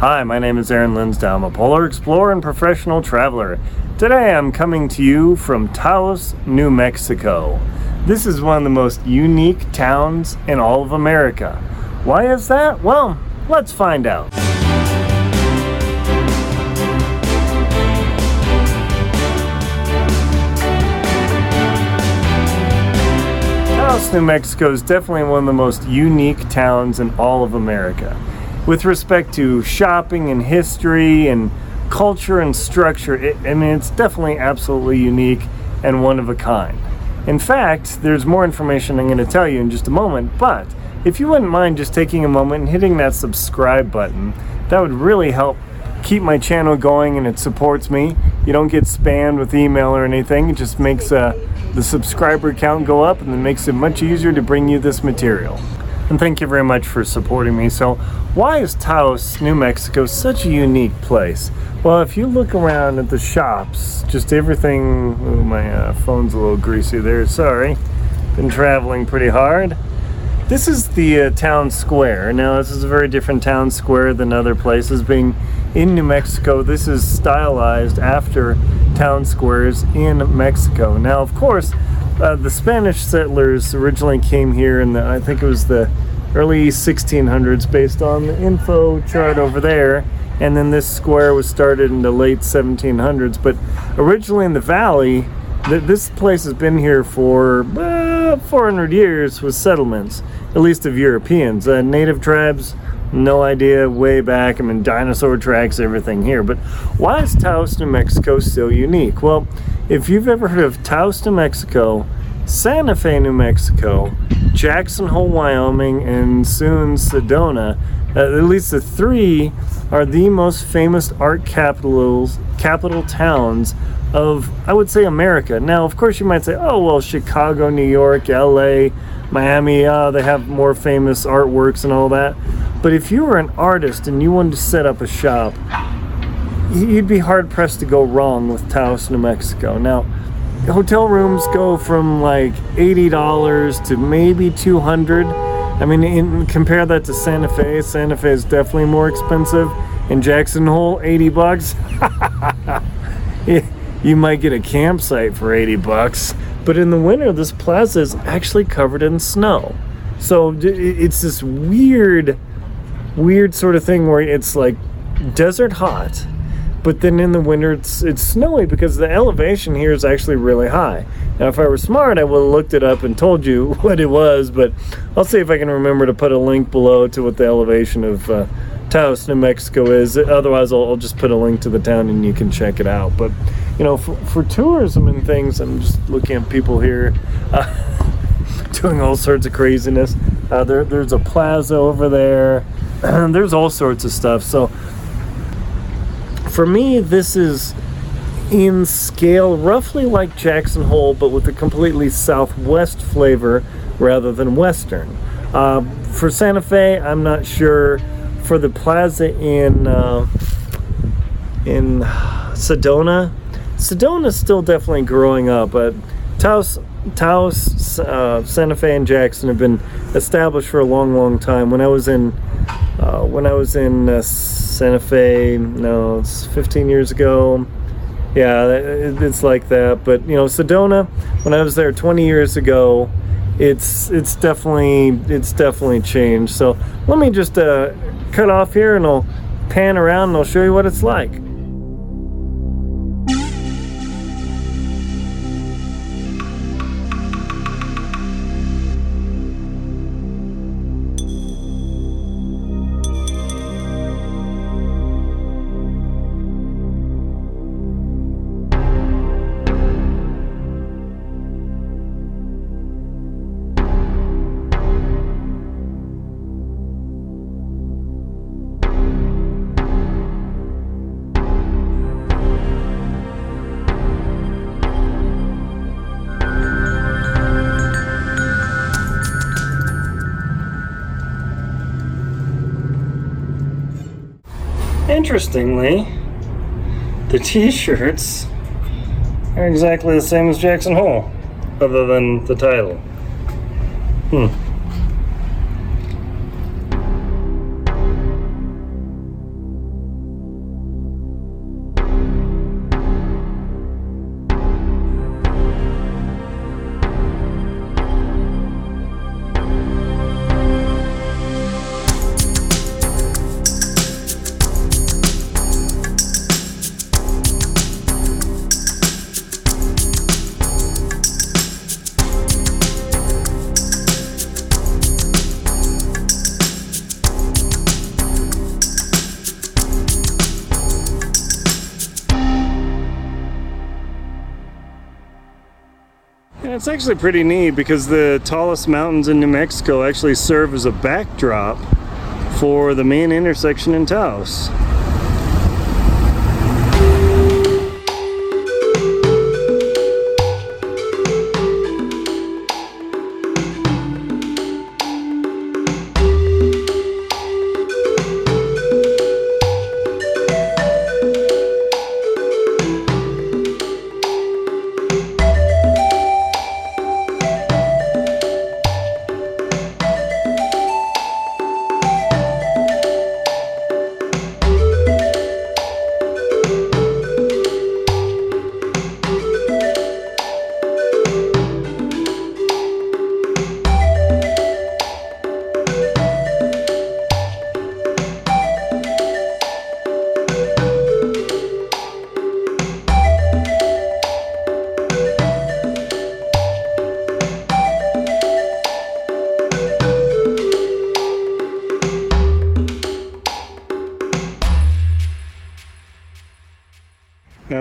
Hi, my name is Aaron Linsdau. I'm a polar explorer and professional traveler. Today I'm coming to you from Taos, New Mexico. This is one of the most unique towns in all of America. Why is that? Well, let's find out. Taos, New Mexico is definitely one of the most unique towns in all of America. With respect to shopping and history and culture and structure, it, I mean, it's definitely absolutely unique and one of a kind. In fact, there's more information I'm going to tell you in just a moment, but if you wouldn't mind just taking a moment and hitting that subscribe button, that would really help keep my channel going and it supports me. You don't get spammed with email or anything. It just makes uh, the subscriber count go up and it makes it much easier to bring you this material. And thank you very much for supporting me. So, why is Taos, New Mexico, such a unique place? Well, if you look around at the shops, just everything. Oh, my uh, phone's a little greasy there. Sorry. Been traveling pretty hard. This is the uh, town square. Now, this is a very different town square than other places. Being in New Mexico, this is stylized after town squares in Mexico. Now, of course, uh, the Spanish settlers originally came here in the, I think it was the early 1600s, based on the info chart over there. And then this square was started in the late 1700s. But originally in the valley, th- this place has been here for uh, 400 years with settlements, at least of Europeans. Uh, native tribes, no idea way back. I mean, dinosaur tracks, everything here. But why is Taos, New Mexico so unique? Well, if you've ever heard of Taos, New Mexico, Santa Fe, New Mexico, Jackson Hole, Wyoming, and soon Sedona, uh, at least the three are the most famous art capitals, capital towns of, I would say, America. Now, of course, you might say, oh, well, Chicago, New York, LA, Miami, uh, they have more famous artworks and all that. But if you were an artist and you wanted to set up a shop, you'd be hard pressed to go wrong with Taos, New Mexico. Now, hotel rooms go from like $80 to maybe 200 I mean, in, compare that to Santa Fe. Santa Fe is definitely more expensive. In Jackson Hole, 80 bucks. you might get a campsite for 80 bucks. But in the winter, this plaza is actually covered in snow. So it's this weird, weird sort of thing where it's like desert hot, but then in the winter it's it's snowy because the elevation here is actually really high. Now, if I were smart, I would have looked it up and told you what it was, but I'll see if I can remember to put a link below to what the elevation of uh, Taos, New Mexico is. Otherwise, I'll, I'll, just put a link to the town and you can check it out. But you know, for, for tourism and things, I'm just looking at people here. Uh, doing all sorts of craziness. Uh, there, there's a plaza over there. there's all sorts of stuff. So for me, this is in scale roughly like Jackson Hole, but with a completely southwest flavor rather than western. Uh, for Santa Fe, I'm not sure. For the plaza in uh, in Sedona, Sedona is still definitely growing up, but Taos, Taos, uh, Santa Fe, and Jackson have been established for a long, long time. When I was in uh, when I was in uh, Santa Fe, no, it's 15 years ago. Yeah, it's like that. But you know, Sedona, when I was there 20 years ago, it's it's definitely it's definitely changed. So let me just uh, cut off here and I'll pan around and I'll show you what it's like. Interestingly, the t-shirts are exactly the same as Jackson Hole, other than the title. Hmm. It's actually pretty neat because the tallest mountains in New Mexico actually serve as a backdrop for the main intersection in Taos.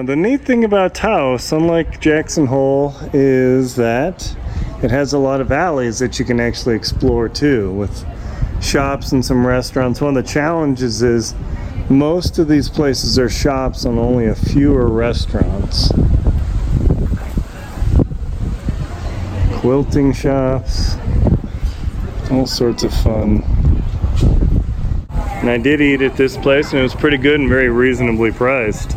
The neat thing about Taos, unlike Jackson Hole, is that it has a lot of alleys that you can actually explore too, with shops and some restaurants. One of the challenges is most of these places are shops and only a few are restaurants. Quilting shops, all sorts of fun. And I did eat at this place and it was pretty good and very reasonably priced.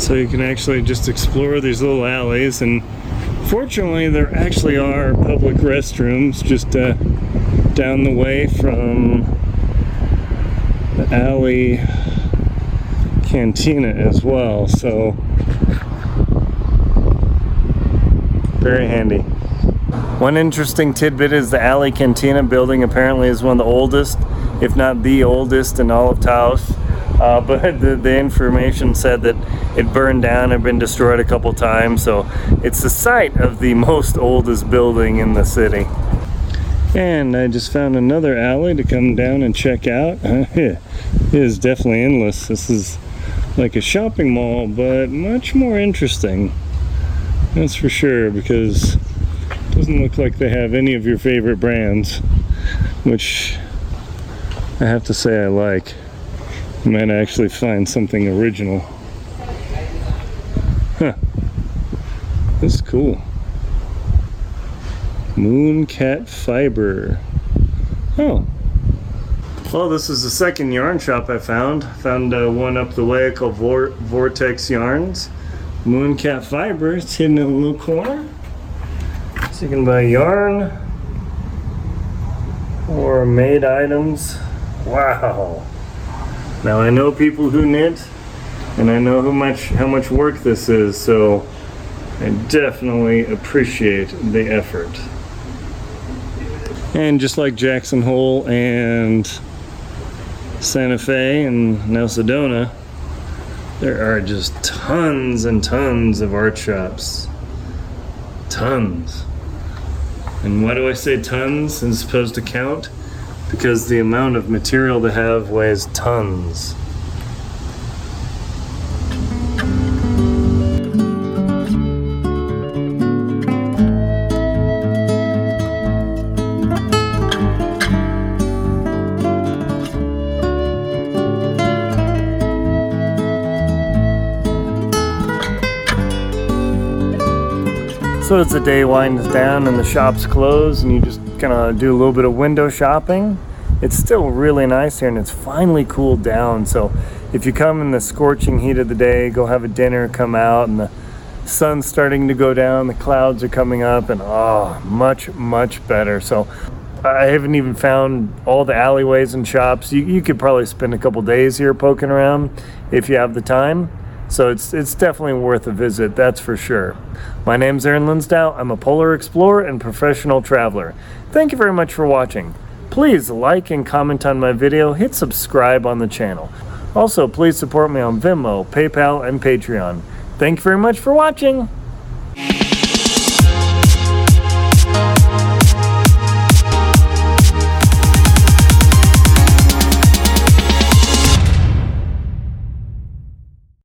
So you can actually just explore these little alleys and fortunately there actually are public restrooms just uh, down the way from the alley cantina as well so very handy. One interesting tidbit is the alley cantina building apparently is one of the oldest if not the oldest in all of Taos uh, but the, the, information said that it burned down and been destroyed a couple times. So it's the site of the most oldest building in the city. And I just found another alley to come down and check out. it is definitely endless. This is like a shopping mall, but much more interesting. That's for sure, because it doesn't look like they have any of your favorite brands, which I have to say I like might actually find something original. Huh. This is cool. Mooncat Fiber. Oh. Well, this is the second yarn shop I found. Found uh, one up the way called Vor Vortex Yarns. Mooncat Fiber. It's hidden in a little corner. So you can buy yarn or made items. Wow. Now I know people who knit, and I know how much how much work this is, so I definitely appreciate the effort. And just like Jackson Hole and Santa Fe and now Sedona, there are just tons and tons of art shops. Tons. And why do I say tons as opposed to count? Because the amount of material they have weighs tons. So as the day winds down and the shops close and you just of do a little bit of window shopping. It's still really nice here and it's finally cooled down. So if you come in the scorching heat of the day, go have a dinner, come out and the sun's starting to go down, the clouds are coming up and oh, much, much better. So I haven't even found all the alleyways and shops. You, you could probably spend a couple days here poking around if you have the time. So it's it's definitely worth a visit, that's for sure. My name's Aaron Linsdau. I'm a polar explorer and professional traveler. Thank you very much for watching. Please like and comment on my video, hit subscribe on the channel. Also, please support me on Venmo, PayPal, and Patreon. Thank you very much for watching.